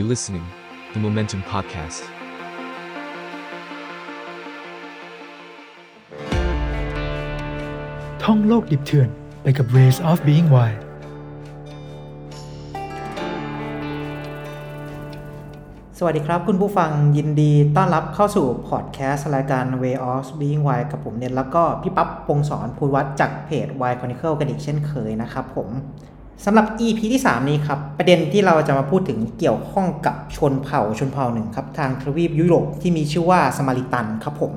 You listening, the Momentum Podcast. ท่องโลกดิบเถื่อนไปกับ Ways of Being Wild สวัสดีครับ คุณผู้ฟังยินดีต้อนรับเข้าสู่พอดแคสต์รายการ Way of Being Wild กับผมเนนแล้วก็พี่ปั๊บพงศรภูวัตจากเพจ Wild Chronicle กันอีกเช่นเคยนะครับผม สำหรับ EP ที่ 3 นี้ครับ ประเด็นที่เราจะมาพูดถึงเกี่ยวข้องกับชนเผ่าชนเผ่าหนึ่งครับทางทวีปยุโรปที่มีชื่อว่าสมาริตันครับผม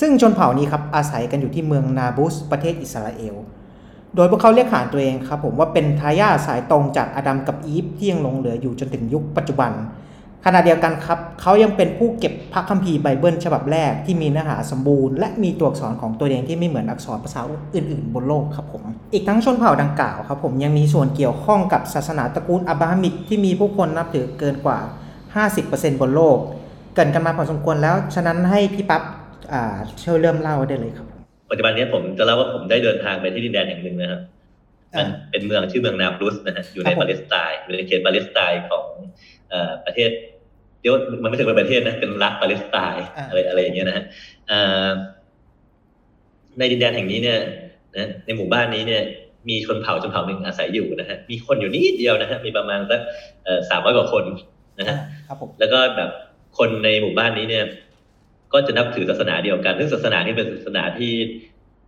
ซึ่งชนเผ่านี้ครับอาศัยกันอยู่ที่เมืองนาบุสประเทศอิสราเอล โดยพวกเขาเรียกขานตัวเองครับผมว่าเป็นทายาทสายตรงจากอดัมกับอีฟที่ยังหลงเหลืออยู่จนถึงยุคปัจจุบัน ขณะเดียวกันครับเขายังเป็นผู้เก็บพระคัมภีร์ไบเบิลฉบับแรกที่มีเนื้อหาสมบูรณ์และมีตัวอักษรของตัวเองที่ไม่เหมือนอักษรภาษาอื่น ๆ บนโลกครับผม อีกทั้งชนเผ่าดังกล่าวครับผมยังมีส่วนเกี่ยวข้องกับศาสนาตระกูลอับราฮัมิกที่มีผู้คนนับถือเกินกว่า 50%บนโลก เกริ่นกันมาพอสมควรแล้ว ฉะนั้นให้พี่ปั๊บอ่าช่วยเริ่มเล่าได้เลยครับ ปัจจุบันนี้ผมจะเล่าว่าผมได้เดินทางไปที่ดินแดนแห่งหนึ่งนะครับอ่ามันมันเป็นเมืองชื่อเมืองนาบลุสนะฮะอยู่ในครับผมปาเลสไตน์อยู่ในเขตปาเลสไตน์ของเอ่อประเทศ เดี๋ยวมันไม่ถึงเป็นประเทศนะเป็นรัฐปาเลสไตน์อะไรอะไรอย่างเงี้ยนะฮะเอ่อในดินแดนแห่งนี้เนี่ยนะในหมู่บ้านนี้เนี่ยมีชนเผ่าชนเผ่าหนึ่งอาศัยอยู่นะฮะมีคนอยู่นิดเดียวนะฮะมีประมาณสักสามร้อยกว่าคนนะฮะครับผมแล้วก็แบบคนในหมู่บ้านนี้เนี่ย ก็จะนับถือศาสนาเดียวกันซึ่งศาสนานี้เป็นศาสนาที่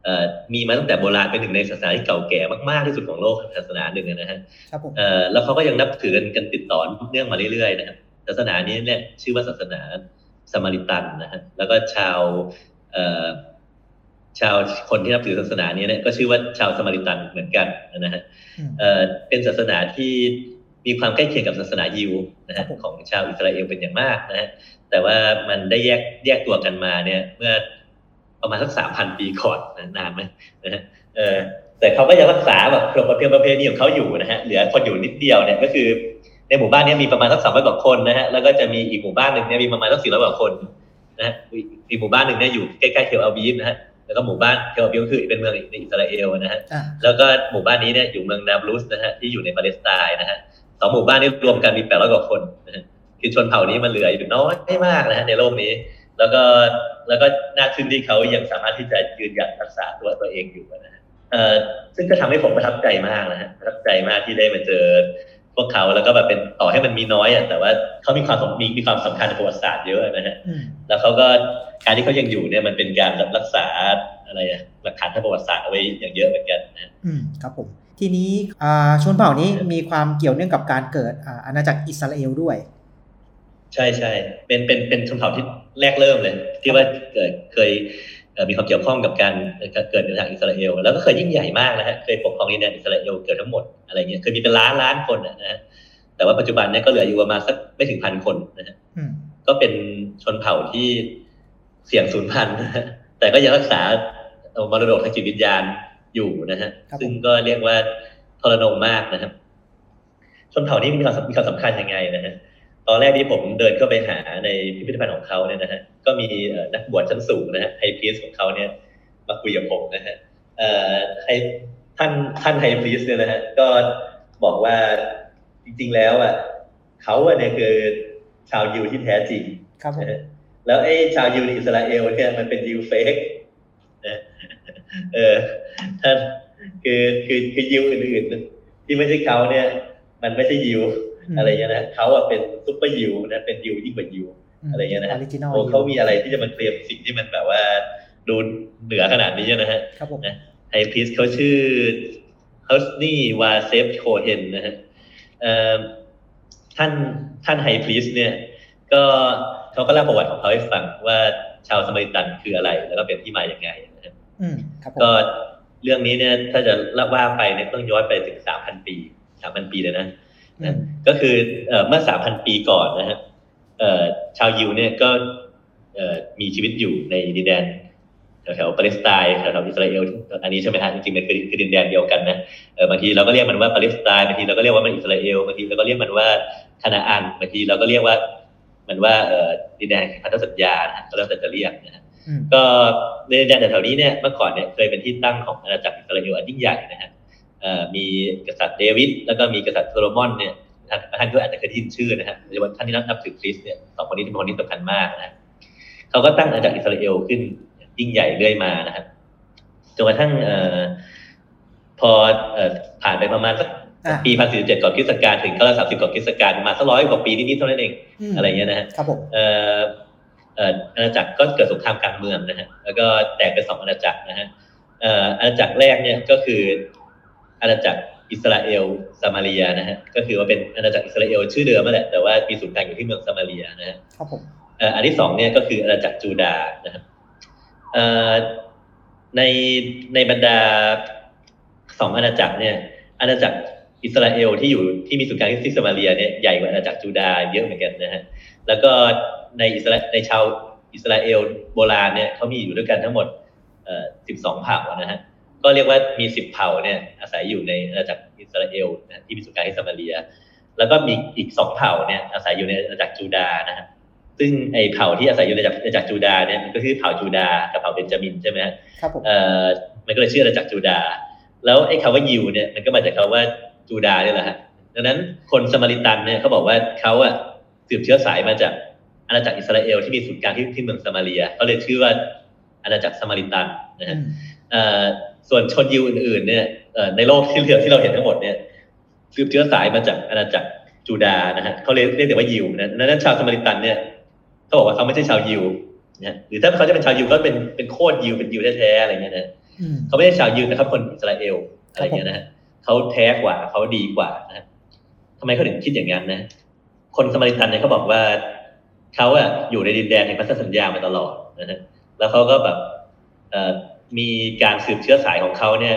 เอ่อมีมาตั้งแต่โบราณเป็นหนึ่งในศาสนาที่เก่าแก่มากๆที่สุดของโลกศาสนาหนึ่งนะฮะครับผมเอ่อแล้วเขาก็ยังนับถือกันกันติดต่อเนื่องมาเรื่อยๆนะครับ ศาสนานี้เนี่ยชื่อว่าศาสนาสมาริตันนะฮะแล้วก็ชาวเอ่อชาวคนที่นับถือศาสนานี้เนี่ยก็ชื่อว่าชาวสมาริตันเหมือนกันนะฮะอืมเอ่อเป็นศาสนาที่มีความใกล้เคียงกับศาสนายิวนะครัฮะบผมของชาวอิสราเอลเป็นอย่างมากนะฮะแต่ว่ามันได้แยกแยกตัวกันมาเนี่ย เมื่อประมาณสักสามพันปีก่อนนะนานไหมนะฮะเออแต่เขาก็ยังรักษาแบบประเพณีประเพณีของเขาอยู่นะฮะเหลือคนอยู่นิดเดียวเนี่ยก็คือ ในหมู่บ้านเนี้มีประมาณสักสามร้อยกว่าคนนะฮะแล้วก็จะมีอีกหมู่บ้านหนึ่งเนี่ยมีประมาณสักสี่ร้อยกว่าคนนะฮะอีกอีกหมู่บ้านหนึ่งเนี่ยอยู่ใกล้ๆเทลอาวีฟนะฮะแล้วก็หมู่บ้านเทลอาวีฟก็คือเป็นเมืองในอิสราเอลนะฮะอ่าแล้วก็หมู่บ้านนี้เนี่ยอยู่เมืองนาบลุสนะฮะที่อยู่ในปาเลสไตน์นะฮะสองหมู่บ้านนี้รวมกันมีแปดร้อยกว่าคนนะฮะคือชนเผ่านี้มันเหลืออยู่น้อยมากนะฮะในโลกนี้ แล้วก็แล้วก็น่าทึ่งที่เขายังสามารถที่จะยืนหยัดรักษาตัวตัวเองอยู่นะฮะเอ่อซึ่งก็ทำให้ผมประทับใจมากนะฮะประทับใจมากที่ได้มาเจอ พวกเขาแล้วก็แบบเป็นต่อให้มันมีน้อยอะแต่ว่าเขามีความสำมีมีความสำคัญในประวัติศาสตร์เยอะนะฮะอืมแล้วเขาก็การที่เขายังอยู่เนี่ยมันเป็นการรักษาอะไรอะหลักฐานทางประวัติศาสตร์เอาไว้อย่างเยอะเหมือนกันนะอืมครับผมทีนี้อ่าชนเผ่านี้มีความเกี่ยวเนื่องกับการเกิดอ่าอาณาจักรอิสราเอลด้วย ใช่ใช่เป็นเป็นเป็นชนเผ่าที่แรกเริ่มเลย ที่ว่าเกิดเคยเอ่อ มีความเกี่ยวข้องกับการเกิดในทางอิสราเอล แล้วก็เคยยิ่งใหญ่มากนะฮะเคยปกครองดินแดนอิสราเอลเกิดทั้งหมดอะไรเงี้ยเคยมีเป็นล้านล้านคนนะฮะแต่ว่าปัจจุบันเนี่ยก็เหลืออยู่ประมาณสักไม่ถึงพันคนนะฮะก็เป็นชนเผ่าที่เสี่ยงสูญพันธุ์แต่ก็ยังรักษามรดกทางจิตวิญญาณอยู่นะฮะซึ่งก็เรียกว่าทรนงมากนะครับชนเผ่านี้มีความมีความสำคัญยังไงนะฮะ ตอนแรกที่ผมเดินเข้าไปหาในพิพิธภัณฑ์ของเขาเนี่ยนะฮะก็มีเอ่อนักบวชชั้นสูงนะฮะไฮพีสของเขาเนี่ยมาคุยกับผมนะฮะเอ่อไฮท่านท่านไฮพีสเนี่ยนะฮะก็บอกว่าจริง ๆ แล้วอะเขาอะเนี่ยคือชาวยิวที่แท้จริงครับผมนะฮะแล้วไอ้ชาวยิวในอิสราเอลเนี่ยมันเป็นยิวเฟกนะเออท่านคือคือคือยิวอื่นๆที่ไม่ใช่เขาเนี่ย มันไม่ใช่ยิว อะไรเงี้ยนะเขาอะเป็นซุปเปอร์ยิวนะเป็นยิวยิ่งกว่ายิวอะไรเงี้ยนะฮะ original โอ้เขามีอะไรที่จะมาเคลมสิ่งที่มันแบบว่าดูเหนือขนาดนี้นะฮะครับผมนะ high priest เขาชื่อฮุสนี่วาเซฟโคเฮนนะฮะเอ่อท่านท่าน high priest เนี่ย ก็เขาก็เล่าประวัติของเขาให้ฟังว่าชาวสมาริตันคืออะไร แล้วก็เป็นที่มาอย่างไงนะฮะอืมครับผมก็เรื่องนี้เนี่ยถ้าจะเล่าว่าไปเนี่ยต้องย้อนไปถึงสามพันปีสามพันปีเลยนะ อืมก็คือเอ่อเมื่อสามพันปีก่อนนะฮะเอ่อชาวยิวเนี่ยก็เอ่อมีชีวิตอยู่ในดินแดนแถวๆปาเลสไตน์แถวๆอิสราเอลอันนี้ใช่ไหมฮะจริงๆมันคือคือดินแดนเดียวกันนะเออบางทีเราก็เรียกมันว่าปาเลสไตน์บางทีเราก็เรียกว่ามันอิสราเอลบางทีเราก็เรียกมันว่าคานาอันบางทีเราก็เรียกว่า มันว่าเอ่อดินแดนแห่งพันธสัญญานะฮะก็แล้วแต่จะเรียกนะฮะอืมก็ในดินแดนแถวๆนี้เนี่ยเมื่อก่อนเนี่ยเคยเป็นที่ตั้งของอาณาจักรอิสราเอลอันยิ่งใหญ่นะฮะเอ่อ มีกษัตริย์เดวิดแล้วก็มีกษัตริย์โซโลมอนเนี่ยท่านท่านก็อาจจะเคยได้ยินชื่อนะฮะโดยเฉพาะท่านที่นับถือคริสต์เนี่ยสองคนนี้เป็นคนที่สำคัญมากนะเขาก็ตั้งอาณาจักรอิสราเอลขึ้นยิ่งใหญ่เรื่อยมานะครับจนกระทั่งเอ่อพอเอ่อผ่านไปประมาณสักอะปีพันสี่สิบเจ็ดก่อนคริสตศักราชถึงเก้าร้อยสามสิบก่อนคริสตศักราชประมาณสักร้อยกว่าปีนิดๆเท่านั้นเองมอะไรเงี้ยนะฮะครับผมเอ่อเอ่ออาณาจักรก็เกิดสงครามกลางเมืองนะฮะแล้วก็แตกเป็นสองอาณาจักรนะฮะเอ่ออาณาจักรแรกเนี่ยก็คือ อาณาจักรอิสราเอลซามาเรียนะฮะก็คือว่าเป็นอาณาจักรอิสราเอลชื่อเดิมนั่นแหละแต่ว่ามีศูนย์กลางอยู่ที่เมืองซามาเรียนะฮะครับผมเอ่ออันที่สองเนี่ยก็คืออาณาจักรจูดานะครับเอ่อในในบรรดาสองอาณาจักรเนี่ยอาณาจักรอิสราเอลที่อยู่ที่มีศูนย์กลางที่ซามาเรียเนี่ยใหญ่กว่าอาณาจักรจูดาเยอะเหมือนกันนะฮะแล้วก็ในอิสราในชาวอิสราเอลโบราณเนี่ยเขามีอยู่ด้วยกันทั้งหมดเอ่อ12เผ่านะฮะ ก็เรียกว่ามี10เผ่าเนี่ยอาศัยอยู่ในอาณาจักรอิสราเอลนะที่มีศูนย์กลางที่ซามาเรีย แล้วก็มีอีกสองเผ่าเนี่ยอาศัยอยู่ในอาณาจักรจูดาห์นะฮะซึ่งไอ้เผ่าที่อาศัยอยู่ในอาณาจักรอาณาจักรจูดาห์เนี่ยมันก็คือเผ่าจูดาห์กับเผ่าเบนจามินใช่ไหมฮะครับผมเอ่อมันก็เลยชื่ออาณาจักรจูดาห์แล้วไอ้คำว่ายิวเนี่ยมันก็มาจากคำว่าจูดาห์นี่แหละฮะดังนั้นคนสมาริตันเนี่ยเขาบอกว่าเขาอะสืบเชื้อสายมาจากอาณาจักรอิสราเอลที่มีศูนย์กลางที่ที่เมืองซามาเรียเขาเลยชื่อว่าอาณาจักรสมาริตันนะอืฮะมเอ่อ ส่วนชนยิวอื่นๆเนี่ยเอ่อในโลกที่เหลือที่เราเห็นทั้งหมดเนี่ยสืบเชื้อสายมาจากอาณาจักรจูดาห์นะฮะเขาเรียกเรียกแต่ว่ายิวนะดังนั้นชาวสมาริตันเนี่ยเขาบอกว่าเขาไม่ใช่ชาวยิวนะหรือถ้าเขาจะเป็นชาวยิวก็เป็นเป็นโคตรยิวเป็นยิวแท้ๆอะไรเงี้ยนะอืมเขาไม่ใช่ชาวยิวแต่เขาคนอิสราเอลอะไรเงี้ยนะฮะเขาแท้กว่าเขาดีกว่านะฮะทำไมเขาถึงคิดอย่างนั้นนะคนสมาริตันเนี่ยเขาบอกว่าเขาอะอยู่ในดินแดนแห่งพันธสัญญามาตลอดนะฮะแล้วเขาก็แบบเอ่อ มีการสืบเชื้อสายของเขาเนี่ย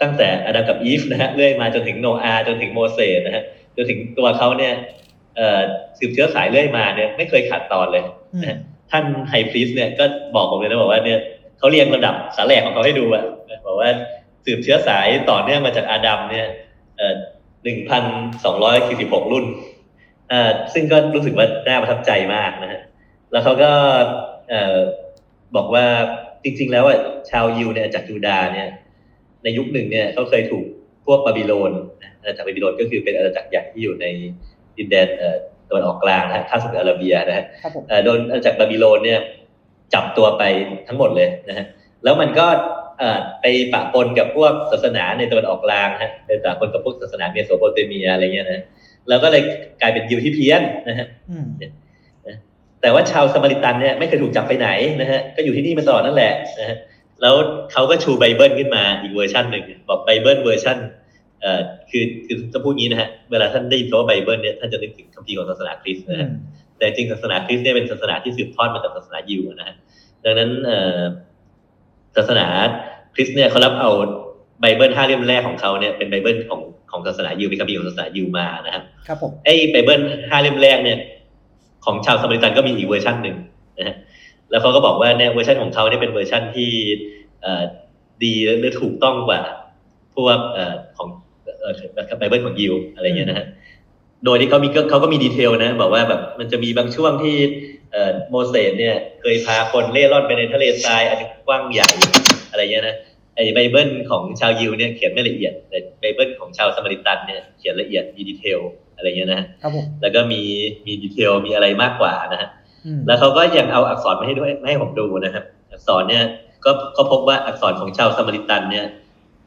ตั้งแต่อาดัมกับอีฟนะฮะเรื่อยมาจนถึงโนอาห์จนถึงโมเสสนะฮะจนถึงตัวเขาเนี่ยเอ่อสืบเชื้อสายเรื่อยมาเนี่ยไม่เคยขาดตอนเลยอืมนะฮะท่านไฮพรีสเนี่ยก็บอกผมเลยนะบอกว่าเนี่ยเขาเรียงระดับสาแหลกของเขาให้ดูอะบอกว่าสืบเชื้อสายต่อเนื่องมาจากอาดัมเนี่ยเอ่อหนึ่งพันสองร้อยสี่สิบหกรุ่นเอ่อซึ่งก็รู้สึกว่าน่าประทับใจมากนะฮะแล้วเขาก็เอ่อบอกว่า จริง ๆ แล้วอะชาวยิวเนี่ยจากจูดาห์เนี่ย ในยุคหนึ่งเนี่ยเขาเคยถูกพวกบาบิโลนนะอาณาจักรบาบิโลนก็คือเป็นอาณาจักรใหญ่ที่อยู่ในดินแดนเอ่อตะวันออกกลางนะฮะข้ามสมุทรอาระเบียนะฮะครับผมเอ่อโดนอาณาจักรบาบิโลนเนี่ยจับตัวไปทั้งหมดเลยนะฮะแล้วมันก็เอ่อไปปะปนกับพวกศาสนาในตะวันออกกลางนะฮะไปปะปนกับพวกศาสนาเมโสโปเตเมียอะไรเงี้ยนะแล้วก็เลยกลายเป็นยิวที่เพี้ยนนะฮะอืม แต่ว่าชาวสมาริตันเนี่ยไม่เคยถูกจับไปไหนนะฮะก็อยู่ที่นี่มาตลอดนั่นแหละนะฮะแล้วเขาก็ชูไบเบิลขึ้นมาอีกเวอร์ชันหนึ่งบอกไบเบิลเวอร์ชันเอ่อคือคือจะพูดงี้นะฮะเวลาท่านได้ยินคำว่าไบเบิลเนี่ยท่านจะนึกถึงคัมภีร์ของศาสนาคริสต์นะฮะอืมแต่จริงศาสนาคริสต์เนี่ยเป็นศาสนาที่สืบทอดมาจากศาสนายิวนะฮะดังนั้นเอ่อศาสนาคริสต์เนี่ยเขารับเอาไบเบิลห้าเล่มแรกของเขาเนี่ยเป็นไบเบิลของของศาสนายิวเป็นคัมภีร์ของศาสนายิวมานะฮะครับผมไอ้ไบเบิลห้าเล่มแรกเนี่ย ของชาวสมาริตันก็มีอีกเวอร์ชันหนึ่งนะฮะแล้วเขาก็บอกว่าเนี่ยเวอร์ชันของเขาเนี่ยเป็นเวอร์ชันที่ดีและถูกต้องกว่าพวกของของไบเบิลของยิวอะไรเงี้ยนะฮะโดยที่เขามีเขาก็มี detail นะบอกว่าแบบมันจะมีบางช่วงที่โมเสสเนี่ยเคยพาคนเร่ร่อนไปในทะเลทรายอันกว้างใหญ่อะไรเงี้ยนะไอ้ไบเบิลของชาวยิวเนี่ยเขียนไม่ละเอียดแต่ เบิลของชาวสมาริตันเนี่ยเขียนละเอียดมี detail อะไรเงี้ยนะฮะครับผมแล้วก็มีมี detail มีอะไรมากกว่านะฮะอืมแล้วเขาก็ยังเอาอักษรมาให้ด้วยมาให้ผมดูนะครับ อักษรเนี่ยก็ก็พบว่าอักษรของชาวสมาริตันเนี่ย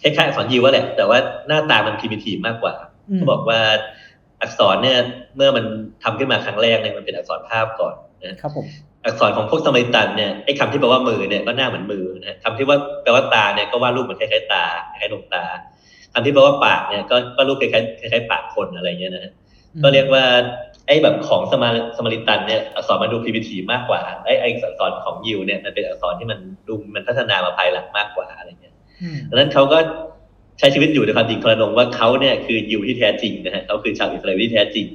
คล้ายๆอักษรยิวว่าแหละ แต่ว่าหน้าตามันพิมพ์ทีมากกว่าอืมเขาบอกว่าอักษรเนี่ยเมื่อมันทำขึ้นมาครั้งแรกเนี่ยมันเป็นอักษรภาพก่อนนะครับผมอักษรของพวกสมาริตันเนี่ยไอ้คำที่แปลว่ามือเนี่ยก็หน้าเหมือนมือนะฮะคำที่ว่าแปลว่าตาเนี่ยก็วาดรูปเหมือนคล้ายๆตาคล้ายๆดวงตา คำที่แปลว่าปากเนี่ยก็ก็รูปคล้ายๆคล้ายๆปากคนอะไรเงี้ยนะฮะก็เรียกว่าไอ้แบบของสมาสมาริตันเนี่ยอักษรมันดูพิมพ์ทีมากกว่าไอ้ไอ้อักษรของยิวเนี่ยมันเป็นอักษรที่มันดูมันพัฒนามาภายหลังมากกว่าอะไรเงี้ยอืมดังนั้นเขาก็ใช้ชีวิตอยู่ในความจริงทรนงว่าเขาเนี่ยคือยิวที่แท้จริงนะฮะเขาคือชาวอิสราเอลที่แท้จริง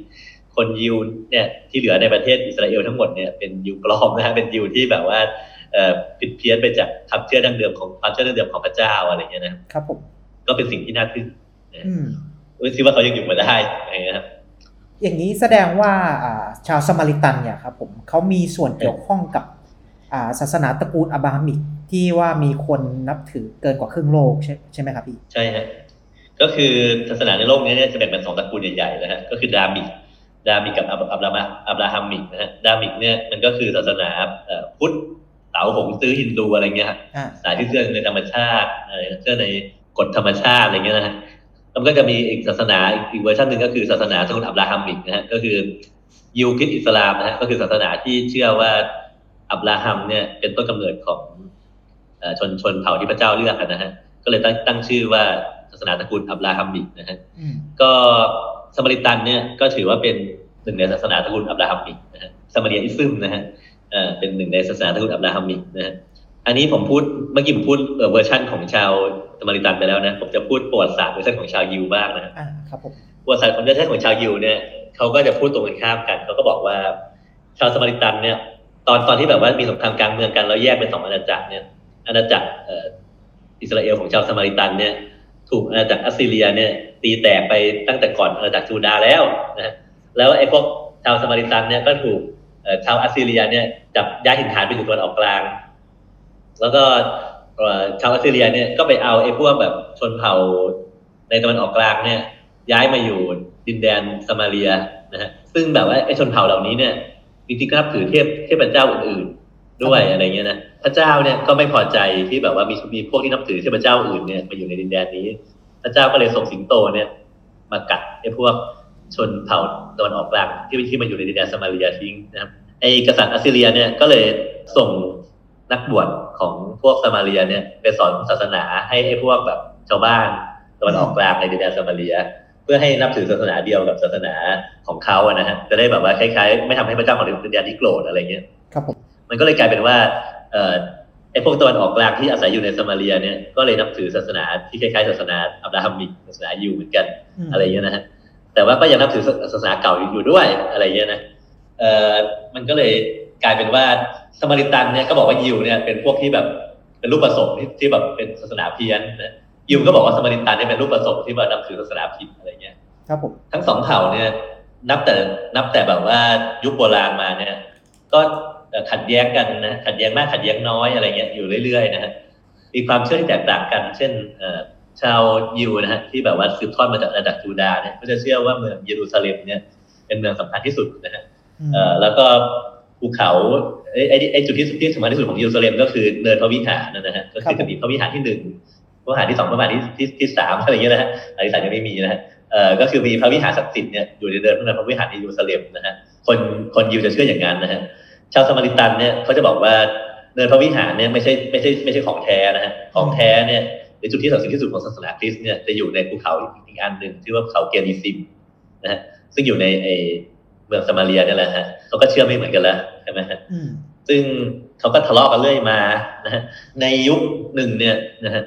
คนยิวเนี่ยที่เหลือในประเทศอิสราเอลทั้งหมดเนี่ยเป็นยิวปลอมนะฮะเป็นยิวที่แบบว่าเอ่อผิดเพี้ยนไปจากความเชื่อดั้งเดิมของความเชื่อดั้งเดิมของพระเจ้าอะไรเงี้ยนะครับผม ก็เป็นสิ่งที่น่าทึ่งอืมคิดว่าเขายังอยู่มาได้อะไรเงี้ยครับอย่างนี้แสดงว่าอ่าชาวสมาริตันเนี่ยครับผมเขามีส่วนเกี่ยวข้องกับอ่าศาสนาตระกูลอับราฮัมิกที่ว่ามีคนนับถือเกินกว่าครึ่งโลกใช่ใช่ไหมครับพี่ใช่ฮะก็คือศาสนาในโลกนี้เนี่ยจะแบ่งเป็นสองตระกูลใหญ่ๆนะฮะก็คือดามิกดามิกกับอับอับรามาอับราฮัมิกนะฮะ Dharmic เนี่ยมันก็คือศาสนาเอ่อพุทธเต๋าขงจื๊อฮินดูอะไรเงี้ยฮะอ่าสายที่เชื่อในธรรมชาติเอ่อเชื่อใน กฎธรรมชาติอะไรเงี้ยนะฮะแล้วมันก็จะมีอีกศาสนาอีกเวอร์ชันหนึ่งก็คือศาสนาตระกูลอับราฮัมิกนะฮะก็คือยิวคริสต์อิสลามนะฮะก็คือศาสนาที่เชื่อว่าอับราฮัมเนี่ยเป็นต้นกำเนิดของเอ่อชนชนเผ่าที่พระเจ้าเลือกอะนะฮะก็เลยตั้งตั้งชื่อว่าศาสนาตระกูลอับราฮัมิกนะฮะอืมก็สมาริตันเนี่ยก็ถือว่าเป็นหนึ่งในศาสนาตระกูลอับราฮัมิกนะฮะ Samaritanism นะฮะเอ่อเป็นหนึ่งในศาสนาตระกูลอับราฮัมิกนะฮะอันนี้ผมพูดเมื่อกี้ผมพูดเอ่อเวอร์ชันของชาว สมาริตันไปแล้วนะ ผมจะพูดประวัติศาสตร์เวอร์ชันของชาวยิวบ้างนะฮะอ่าครับผมประวัติศาสตร์ของเวอร์ชันของชาวยิวเนี่ยเขาก็จะพูดตรงกันข้ามกันเขาก็บอกว่าชาวสมาริตันเนี่ย ตอนตอนที่แบบว่ามีสงครามกลางเมืองกันแล้วแยกเป็นสองอาณาจักรเนี่ยอาณาจักรเอ่ออิสราเอลของชาวสมาริตันเนี่ย ถูกอาณาจักรอัสซีเรียเนี่ยตีแตกไปตั้งแต่ก่อนอาณาจักรจูดาห์แล้วนะฮะแล้วไอ้พวกชาวสมาริตันเนี่ยก็ถูกเอ่อชาวอัสซีเรียเนี่ยจับย้ายถิ่นฐานไปอยู่ตะวันออกกลาง แล้วก็เอ่อ ชาวอัสซีเรียเนี่ยก็ไปเอาไอ้พวกแบบชนเผ่าในตะวันออกกลางเนี่ย ย้ายมาอยู่ดินแดนสมาเรียนะฮะซึ่งแบบว่าไอ้ชนเผ่าเหล่านี้เนี่ยจริงๆก็นับถือเทพเทพเจ้าอื่นๆด้วยอะไรเงี้ยนะพระเจ้าเนี่ยก็ไม่พอใจที่แบบว่ามีมีพวกที่นับถือเทพเจ้าอื่นเนี่ยมาอยู่ในดินแดนนี้ พระเจ้าก็เลยส่งสิงโตเนี่ยมากัดไอ้พวกชนเผ่าตะวันออกกลางที่ที่มาอยู่ในดินแดนสมาเรียทิ้งนะครับไอ้กษัตริย์อัสซีเรียเนี่ยก็เลยส่ง นักบวชของพวกสมาเรียเนี่ยไปสอนศาสนาให้ไอ้พวกแบบชาวบ้านตะวันออกกลางในดินแดนสมาเรีย เพื่อให้นับถือศาสนาเดียวกับศาสนาของเขาอะนะฮะจะได้แบบว่าคล้ายๆ ไม่ทำให้พระเจ้าของดินแดนนี้โกรธอะไรเงี้ยครับผมมันก็เลยกลายเป็นว่าเอ่อไอ้พวกตะวันออกกลางที่อาศัยอยู่ในสมาเรียเนี่ยก็เลยนับถือศาสนาที่คล้ายๆศาสนาอับราฮัมมิกศาสนายิวเหมือนกันมอะไรเงี้ยนะฮะแต่ว่าก็ยังนับถือศาสนาเก่าอยู่ด้วยอะไรเงี้ยนะเอ่อมันก็เลย กลายเป็นว่าสมาริตันเนี่ยก็บอกว่ายิวเนี่ยเป็นพวกที่แบบเป็นรูปผสมที่ที่แบบเป็นศาสนาเพี้ยนนะยิวก็บอกว่าสมาริตันเนี่ยเป็นรูปผสมที่ว่านับถือศาสนาผิดอะไรเงี้ยครับผมทั้งสองเผ่าเนี่ยนับแต่นับแต่แบบว่ายุคโบราณมาเนี่ย ก็เอ่อขัดแย้งกันนะขัดแย้งมากขัดแย้งน้อยอะไรเงี้ยอยู่เรื่อยๆนะฮะมีความเชื่อที่แตกต่างกัน เช่นเอ่อชาวยิวนะฮะที่แบบว่าสืบทอดมาจากอาณาจักรจูดาห์เนี่ยก็จะเชื่อว่าเมืองเยรูซาเล็มเนี่ยเป็นเมืองสำคัญที่สุดนะฮะอืมเอ่อแล้วก็ ภูเขาไอ้ไอ้ไอ้จุดที่ที่สำคัญที่สุดของเยรูซาเล็มก็คือเนินพระวิหารนะฮะก็คือจะมีพระวิหารที่หนึ่งพระวิหารที่สองพระวิหารที่ที่ที่สามอะไรอย่างเงี้ยนะฮะอันที่สามยังไม่มีนะฮะเอ่อก็คือมีพระวิหารศักดิ์สิทธิ์เนี่ยอยู่ในเดินพระพระวิหารในเยรูซาเล็มนะฮะคนคนยิวจะเชื่ออย่างนั้นนะฮะชาวสมาริตันเนี่ยเขาจะบอกว่าเนินพระวิหารเนี่ยไม่ใช่ไม่ใช่ไม่ใช่ของแท้นะฮะของแท้เนี่ยหรือจุดที่ศักดิ์สิทธิ์ที่สุดของศาสนาคริสต์เนี่ยจะอยู่ในภูเขาอีกอันหนึ่งชื่อว่าภูเขาเกริซิมนะฮะซึ่งอยู่ในไอ เมืองสมาเรียเนี่ยแหละฮะเขาก็เชื่อไม่เหมือนกันแล้วใช่ไหมฮะอืมซึ่งเขาก็ทะเลาะกันเรื่อยมานะฮะในยุคหนึ่งเนี่ยนะฮะ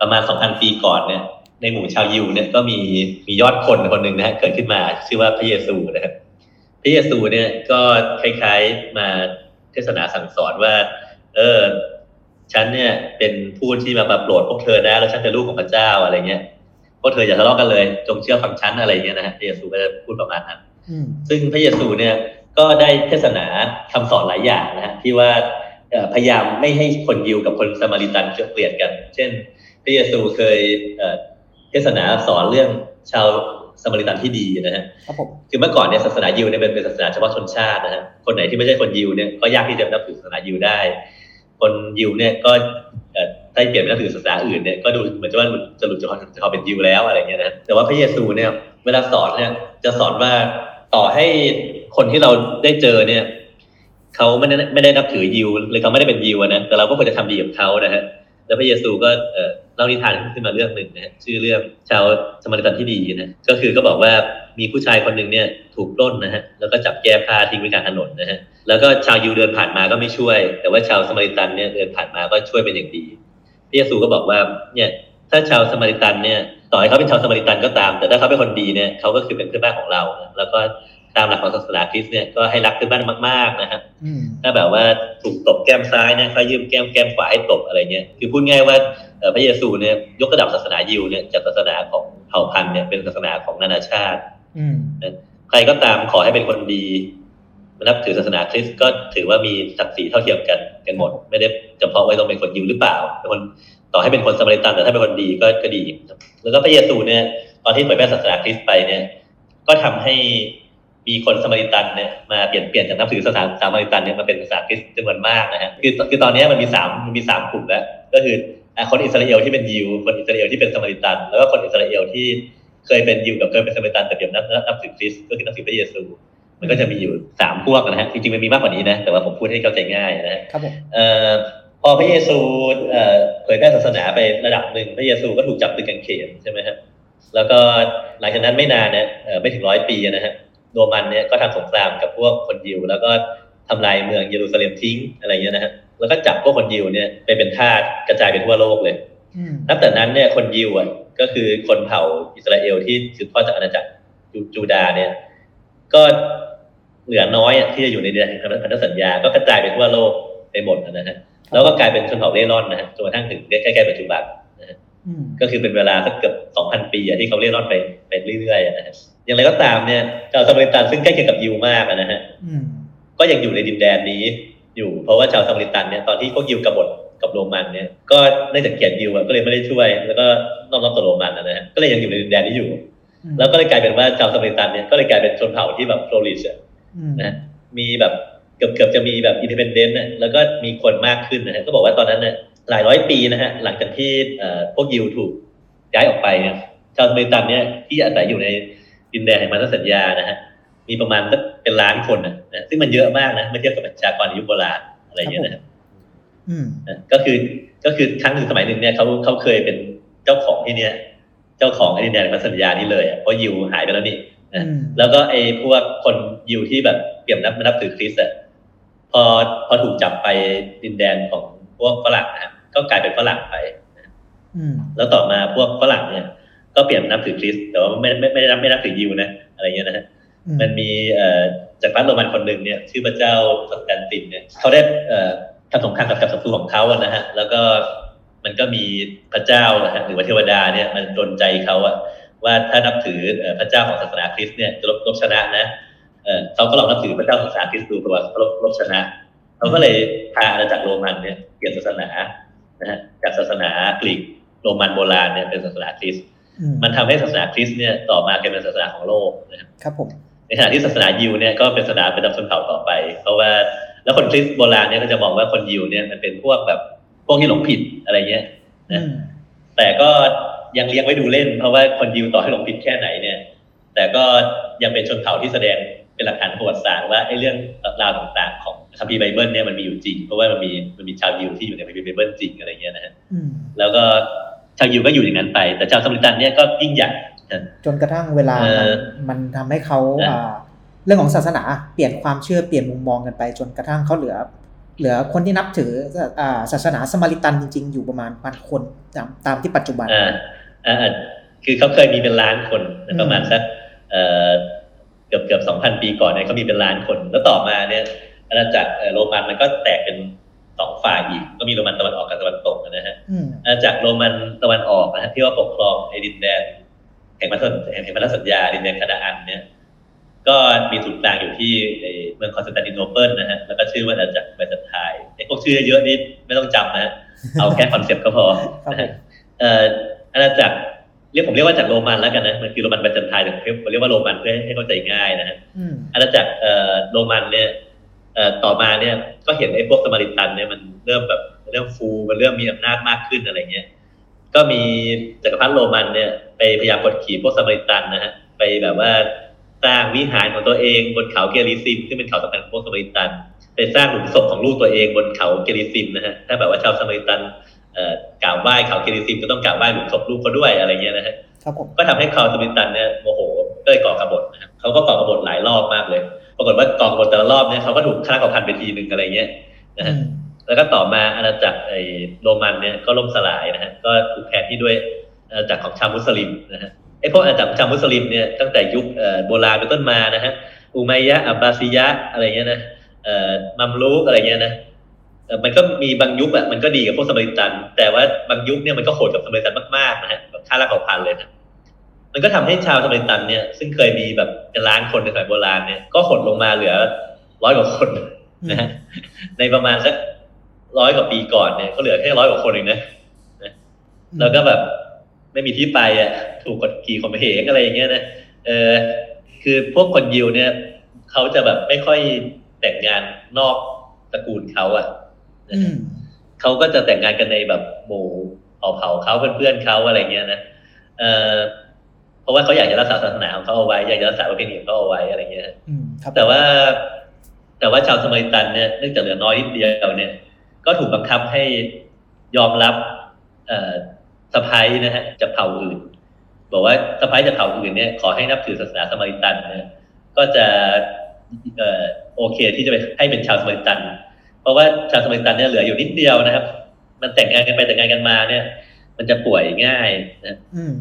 ประมาณ2,000ปีก่อนเนี่ย ในหมู่ชาวยิวเนี่ยก็มีมียอดคนคนหนึ่งนะฮะเกิดขึ้นมาชื่อว่าพระเยซูนะครับพระเยซูเนี่ยก็คล้ายๆมาเทศนาสั่งสอนว่า เออฉันเนี่ยเป็นผู้ที่มาแบบโปรดพวกเธอนะ แล้วฉันเป็นลูกของพระเจ้าอะไรเงี้ยพวกเธออย่าทะเลาะกันเลย จงเชื่อฟังฉันอะไรเงี้ยนะฮะพระเยซูก็จะพูดประมาณนั้นอืม ซึ่งพระเยซูเนี่ยก็ได้เทศนาคำสอนหลายอย่างนะฮะที่ว่าเอ่อพยายามไม่ให้คนยิวกับคนสมาริตันเกลียดกัน เช่น พระเยซูเคยเอ่อเทศนาสอนเรื่องชาวสมาริตันที่ดีนะฮะครับผมคือเมื่อก่อนเนี่ยศาสนายิวเนี่ยเป็นเป็นศาสนาเฉพาะชนชาตินะฮะคนไหนที่ไม่ใช่คนยิวเนี่ยก็ยากที่จะนับถือศาสนายิวได้ คนยิวเนี่ยก็เอ่อถ้าเปลี่ยนไปนับถือศาสนาอื่นเนี่ยก็ดูเหมือนจะว่าจะหลุดจากความจากความเป็นยิวแล้วอะไรเงี้ยนะแต่ว่าพระเยซูเนี่ยเวลาสอนเนี่ยจะสอนว่า ต่อให้คนที่เราได้เจอเนี่ยเขาไม่ได้ไม่ได้นับถือยิวหรือเขาไม่ได้เป็นยิวอะนะแต่เราก็ควรจะทำดีกับเขานะฮะแล้วพระเยซูก็เอ่อเล่านิทานขึ้นมาเรื่องหนึ่งนะฮะชื่อเรื่องชาวสมาริตันที่ดีนะก็คือก็บอกว่ามีผู้ชายคนหนึ่งเนี่ยถูกปล้นนะฮะแล้วก็จับแก้ผ้าทิ้งไว้กลางถนนนะฮะแล้วก็ชาวยิวเดินผ่านมาก็ไม่ช่วย แต่ว่าชาวสมาริตันเนี่ยเดินผ่านมาก็ช่วยเป็นอย่างดีพระเยซูก็บอกว่าเนี่ย ถ้าชาวสมาริตันเนี่ยต่อให้เขาเป็นชาวสมาริตันก็ตาม แต่ถ้าเขาเป็นคนดีเนี่ยเขาก็คือเป็นเพื่อนบ้านของเรานะแล้วก็ตามหลักของศาสนาคริสต์เนี่ยก็ให้รักเพื่อนบ้านมากๆนะฮะอืมถ้าแบบว่าถูกตบแก้มซ้ายเนี่ยเขายืมแก้มแก้มขวาให้ตบอะไรเงี้ยคือพูดง่ายว่าเอ่อพระเยซูเนี่ยยกระดับศาสนายิวเนี่ยจากศาสนาของเผ่าพันธุ์เนี่ยเป็นศาสนาของนานาชาติอืมใครก็ตามขอให้เป็นคนดีนับถือศาสนาคริสต์ก็ถือว่ามีศักดิ์ศรีเท่าเทียมกันกันหมด ไม่ได้เฉพาะว่าต้องเป็นคนยิวหรือเปล่าเป็นคน ต่อให้เป็นคนสมาริตันแต่ถ้าเป็นคนดีก็ก็ดีครับแล้วก็พระเยซูเนี่ยตอนที่เผยแพร่ศาสนาคริสต์ไปเนี่ย ก็ทำให้มีคนสมาริตันเนี่ยมาเปลี่ยนเปลี่ยนจากนับถือศาสนาสามาริตันเนี่ยมาเป็นศาสนาคริสต์จำนวนมากนะฮะคือคือตอนนี้มันมีสามมันมีสามกลุ่มแล้ว ก็คืออะคนอิสราเอลที่เป็นยิว คนอิสราเอลที่เป็นสมาริตัน แล้วก็คนอิสราเอลที่เคยเป็นยิวกับเคยเป็นสมาริตันแต่เปลี่ยนนับนับนับถือคริสต์ก็คือนับถือพระเยซูมันก็จะมีอยู่สามพวกนะฮะจริงๆมันมีมากกว่านี้นะแต่ว่าผมพูดให้เข้าใจง่ายนะฮะครับผมเอ่อพ อพระเยซูเอ่อเผยแพร่ศาสนาไประดับหนึ่งพระเยซูก็ถูกจับตึงกางเขนใช่ไหมฮะแล้วก็หลังจากนั้นไม่นานเนี่ยเอ่อไม่ถึงร้อยปีนะฮะโรมันเนี่ยก็ทำสงครามกับพวกคนยิว แล้วก็ทำลายเมืองเยรูซาเล็มทิ้งอะไรเงี้ยนะฮะแล้วก็จับพวกคนยิวเนี่ยไปเป็นทาสกระจายไปทั่วโลกเลยอืมนับแต่นั้นเนี่ยคนยิวอะก็คือคนเผ่าอิสราเอลที่สืบทอดจากอาณาจักรจูจูดาห์เนี่ย ก็เหลือน้อยอะที่จะอยู่ในดินแดนแห่งพันธสัญญา ก็กระจายไปทั่วโลกไปหมดนะฮะ แล้วก็กลายเป็นชนเผ่าเร่ร่อนนะฮะจนกระทั่งถึงใกล้ๆปัจจุบันนะฮะอืมก็คือเป็นเวลาสักเกือบสองพันปีอะที่เขาเร่ร่อนไปไปเรื่อยๆอะนะฮะอย่างไรก็ตามเนี่ยชาวสมาริตันซึ่งใกล้เคียงกับยิวมากอะนะฮะอืมก็ยังอยู่ในดินแดนนี้ อยู่เพราะว่าชาวซามาริตันเนี่ยตอนที่พวกยิวกบฏกับโรมันเนี่ยก็เนื่องจากเกลียดยิวอะก็เลยไม่ได้ช่วย แล้วก็น้อมรับต่อโรมันนะฮะก็เลยยังอยู่ในดินแดนนี้อยู่อืมแล้วก็เลยกลายเป็นว่าชาวซามาริตันเนี่ยก็เลยกลายเป็นชนเผ่าที่แบบ flourish อะอืมนะมีแบบ เกือบเกือบจะมีแบบ independent นะแล้วก็มีคนมากขึ้นนะฮะก็บอกว่าตอนนั้นเนี่ยหลายร้อยปีนะฮะหลังจากที่เอ่อพวกยิวถูกย้ายออกไปเนี่ยชาวซามาริตันเนี่ยที่อาศัยอยู่ในดินแดนแห่งพันธสัญญานะฮะมีประมาณสักเป็นล้านคนนะนะซึ่งมันเยอะมากนะเมื่อเทียบกับประชากรในยุคโบราณอะไรอย่างเงี้ยนะฮะอืมนะก็คือก็คือครั้งหนึ่งสมัยหนึ่งเนี่ยเขาเขาเคยเป็นเจ้าของที่เนี่ย เจ้าของไอ้ดินแดนพันธสัญญานี้เลยอะเพราะยิวหายไปแล้วนี่นะอืมแล้วก็ไอ้พวกคนยิวที่แบบเปรียบนับนับถือคริสต์ อะพอพอถูกจับไปดินแดนของพวกฝรั่งนะก็กลายเป็นฝรั่งไปอืมแล้วต่อมาพวกฝรั่งเนี่ย ก็เปลี่ยนนับถือคริสต์แต่ว่าไม่ไม่ไม่ได้นับไม่นับถือยิวนะอะไรเงี้ยนะฮะอืมมันมีเอ่อจักรพรรดิโรมันคนหนึ่งเนี่ยชื่อพระเจ้าคอนสแตนตินเนี่ยเขาได้เอ่อทำสงครามกับกับศัตรูของเขาอะนะฮะ แล้วก็มันก็มีพระเจ้านะฮะหรือว่าเทวดาเนี่ยมาดลใจเขาอะว่าถ้านับถือเอ่อพระเจ้าของศาสนาคริสต์เนี่ยจะรบรบชนะนะ เออเขาก็ลองนับถือพระเจ้าของศาสนาคริสต์ดูปรากฏว่าเขารบรบชนะเขาก็เลยพาอาณาจักรโรมันเนี่ยเปลี่ยนศาสนานะฮะจากศาสนากรีกโรมันโบราณเนี่ยเป็นศาสนาคริสต์อืมมันทำให้ศาสนาคริสต์เนี่ยต่อมากลายเป็นศาสนาของโลกนะครับครับผมในขณะที่ศาสนายิวเนี่ยก็เป็นศาสนาประจำชนเผ่าต่อไป เพราะว่าแล้วคนคริสต์โบราณเนี่ยก็จะมองว่าคนยิวเนี่ยมันเป็นพวกแบบพวกที่หลงผิดอะไรเงี้ยอืนะมแต่ก็ยังเลี้ยงไว้ดูเล่น เพราะว่าคนยิวต่อให้หลงผิดแค่ไหนเนี่ย แต่ก็ยังเป็นชนเผ่าที่แสดง เป็นหลักฐานประวัติศาสตร์ว่าไอ้เรื่องราวต่างๆ ของคัมภีร์ไบเบิลเนี่ยมันมีอยู่จริง เพราะว่ามันมีมันมีชาวยิวที่อยู่ในคัมภีร์ไบเบิลจริงอะไรเงี้ยนะฮะอืมแล้วก็ชาวยิวก็อยู่อย่างนั้นไป แต่ชาวสมาริตันเนี่ยก็ยิ่งใหญ่นะจนกระทั่งเวลาเอมันอมันทำให้เขานะอ่าเรื่องของศาสนาเปลี่ยนความเชื่อเปลี่ยนมุมมองกันไป จนกระทั่งเขาเหลือ เหลือคนที่นับถืออ่าศาสนาสมาริตันจริง ๆ อยู่ประมาณพันคนตามตามที่ปัจจุบันอ่าอ่าอ่าคือเขาเคยมีเป็นล้านคนนะอืมประมาณสัก เอ่อเกือบเกือบสองพันปีก่อนเนี่ยเขามีเป็นล้านคน แล้วต่อมาเนี่ยอาณาจักรเอ่อโรมันมันก็แตกเป็นสองฝ่ายอีก ก็มีโรมันตะวันออกกับตะวันตกนะฮะอืมอาณาจักรโรมันตะวันออกนะฮะที่ว่าปกครองไอ้ดินแดนแห่งพันธสัญแห่งพันธสัญญาดินแดนคานาอันเนี่ยก็มีศูนย์กลางอยู่ที่ไอ้เมืองคอนสแตนติโนเปิลนะฮะ แล้วก็ชื่อว่าอาณาจักรไบแซนไทน์ไอ้พวกชื่อเยอะๆนี่ไม่ต้องจำนะฮะ เอาแค่คอนเซ็ปต์ก็พอครับนะผฮะมเอ่ออาณาจักร เรียกผมเรียกว่าอาณาจักรโรมันแล้วกันนะมันคือโรมันไบแซนไทน์แต่ผมเรียกว่าโรมันเพื่อให้เข้าใจง่ายนะฮะอืมอาณาจักรเอ่อโรมันเนี่ยเอ่อต่อมาเนี่ยก็เห็นไอ้พวกสมาริตันเนี่ยมันเริ่มแบบเริ่มฟูมันเริ่มมีอำนาจมากขึ้นอะไรเงี้ยก็มีจักรพรรดิโรมันเนี่ยไปพยายามกดขี่พวกสมาริตันนะฮะไปแบบว่าสร้างวิหารของตัวเองบนเขาเกริซิมซึ่งเป็นเขาสำคัญของพวกสมาริตันไปสร้างหลุมศพของลูกตัวเองบนเขาเกริซิมนะฮะถ้าแบบว่าชาวสมาริตันเอ่อ กราบไหว้เขาเกริซิมก็ต้องกราบไหว้หลุมศพลูกเขาด้วยอะไรเงี้ยนะฮะครับผมก็ทำให้ชาวสมาริตันเนี่ยโมโหก็เลยก่อกบฏนะครับเขาก็ก่อกบฏหลายรอบมากเลย ปรากฏว่าก่อกบฏแต่ละรอบเนี่ยเขาก็ถูกฆ่ากับพันไปทีหนึ่งอะไรเงี้ยนะอืฮะมแล้วก็ต่อมาอาณาจักรไอ้โรมันเนี่ยก็ล่มสลายนะฮะก็ถูกแทนที่ด้วยอาณาจักรของชาวมุสลิมนะฮะไอ้พวกอาณาจักรของชาวมุสลิมเนี่ยตั้งแต่ยุคเอ่อโบราณเป็นต้นมานะฮะอุมัยยะอับบาซียะอะไรเงี้ยนะเอ่อมัมลูกอะไรเงี้ยนะเอ่อ มันก็มีบางยุคอะมันก็ดีกับพวกสมาริตัน แต่ว่าบางยุคเนี่ยมันก็โหดกับสมาริตันมากๆนะฮะแบบฆ่าล้างเผ่าพันธุ์เลยนะมันก็ทำให้ชาวสมัยตันเนี่ยซึ่งเคยมีแบบเป็นล้านคนในสมัยโบราณเนี่ยก็หดลงมาเหลือร้อยกว่าคนนะฮะในประมาณสักร้อยกว่าปีก่อนเนี่ยก็เหลือแค่ร้อยกว่าคนเองนะนะแล้วก็แบบไม่มีที่ไปอะ ถูกกดขี่ข่มเหงอะไรอย่างเงี้ยนะเออคือพวกคนยิวเนี่ยเขาจะแบบไม่ค่อยแต่งงานนอกตระกูลเขาอะอืม เขาก็จะแต่งงานกันในแบบหมู่เผ่าเผ่าๆเขาเพื่อนๆเขาอะไรเงี้ยนะเออเพราะว่าเขาอยากจะรักษาศาสนาของเขาเอาไว้อยากจะรักษาประเพณีของเขาเอาไว้อะไรเงี้ยอืมครับแต่ว่า แต่ว่าชาวสมัยตันเนี่ยเนื่องจากเหลือน้อยนิดเดียวเนี่ย ก็ถูกบังคับให้ยอมรับ เอ่อสะพ้ายนะฮะจากเผ่าอื่น บอกว่าสะพ้ายจากเผ่าอื่นเนี่ยขอให้นับถือศาสนาสมัยตันเนี่ยก็จะเอ่อโอเคที่จะไปให้เป็นชาวสมัยตัน เพราะว่าชาวสมัยตันเนี่ยเหลืออยู่นิดเดียวนะครับ มันแต่งงานกันไปแต่งงานกันมาเนี่ย มันจะป่วยง่ายนะอืม